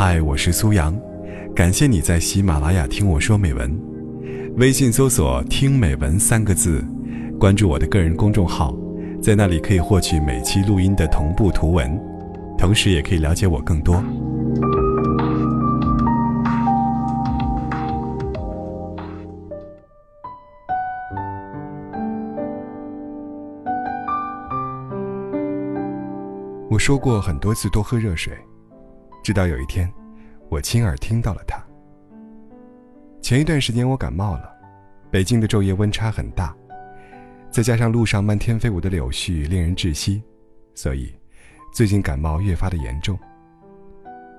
嗨，我是苏阳，感谢你在喜马拉雅听我说美文。微信搜索“听美文”三个字，关注我的个人公众号，在那里可以获取每期录音的同步图文，同时也可以了解我更多。我说过很多次多喝热水，直到有一天，我亲耳听到了它。前一段时间我感冒了，北京的昼夜温差很大，再加上路上漫天飞舞的柳絮令人窒息，所以最近感冒越发的严重。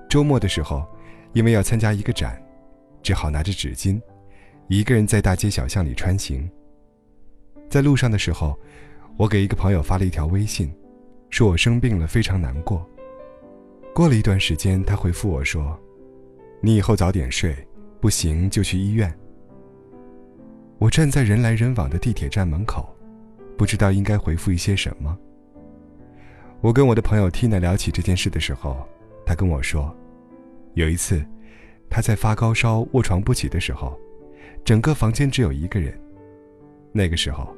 周末的时候，因为要参加一个展，只好拿着纸巾，一个人在大街小巷里穿行。在路上的时候，我给一个朋友发了一条微信。说我生病了，非常难过。过了一段时间，他回复我说：“你以后早点睡，不行就去医院。”我站在人来人往的地铁站门口，不知道应该回复一些什么。我跟我的朋友 Tina 聊起这件事的时候，他跟我说，有一次，他在发高烧、卧床不起的时候，整个房间只有一个人。那个时候，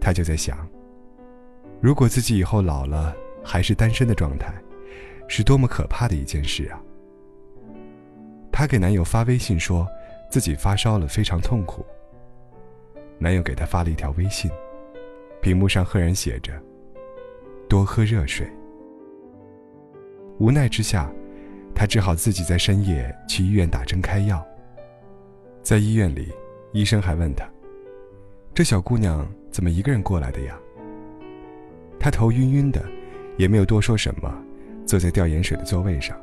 他就在想。如果自己以后老了还是单身的状态，是多么可怕的一件事啊！她给男友发微信说，自己发烧了，非常痛苦。男友给她发了一条微信，屏幕上赫然写着：“多喝热水。”无奈之下，她只好自己在深夜去医院打针开药。在医院里，医生还问她：“这小姑娘怎么一个人过来的呀？”她头晕晕的，也没有多说什么，坐在吊盐水的座位上，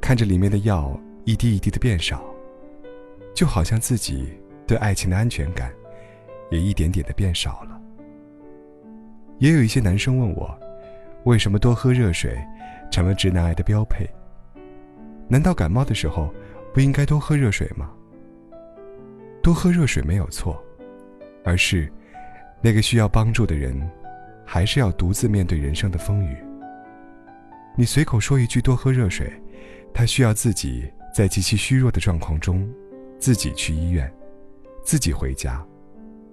看着里面的药一滴一滴的变少，就好像自己对爱情的安全感也一点点的变少了。也有一些男生问我，为什么多喝热水成了直男癌的标配？难道感冒的时候不应该多喝热水吗？多喝热水没有错，而是那个需要帮助的人。还是要独自面对人生的风雨。你随口说一句多喝热水，他需要自己在极其虚弱的状况中，自己去医院，自己回家，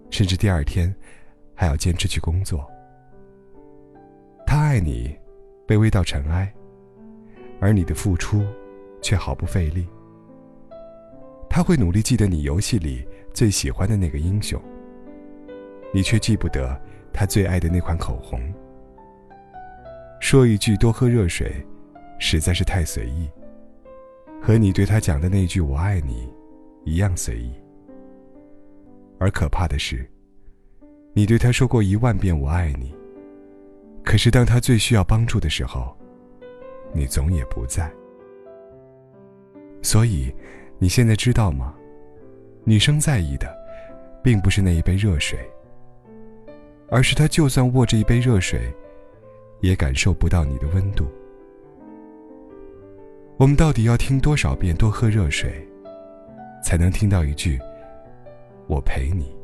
甚至第二天还要坚持去工作。他爱你，卑微到尘埃，而你的付出却毫不费力。他会努力记得你游戏里最喜欢的那个英雄，你却记不得。他最爱的那款口红。说一句多喝热水，实在是太随意。和你对他讲的那句“我爱你”，一样随意。而可怕的是，你对他说过一万遍“我爱你”，可是当他最需要帮助的时候，你总也不在。所以，你现在知道吗？女生在意的，并不是那一杯热水。而是他就算握着一杯热水，也感受不到你的温度。我们到底要听多少遍“多喝热水”，才能听到一句“我陪你”？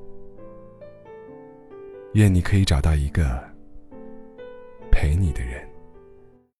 愿你可以找到一个陪你的人。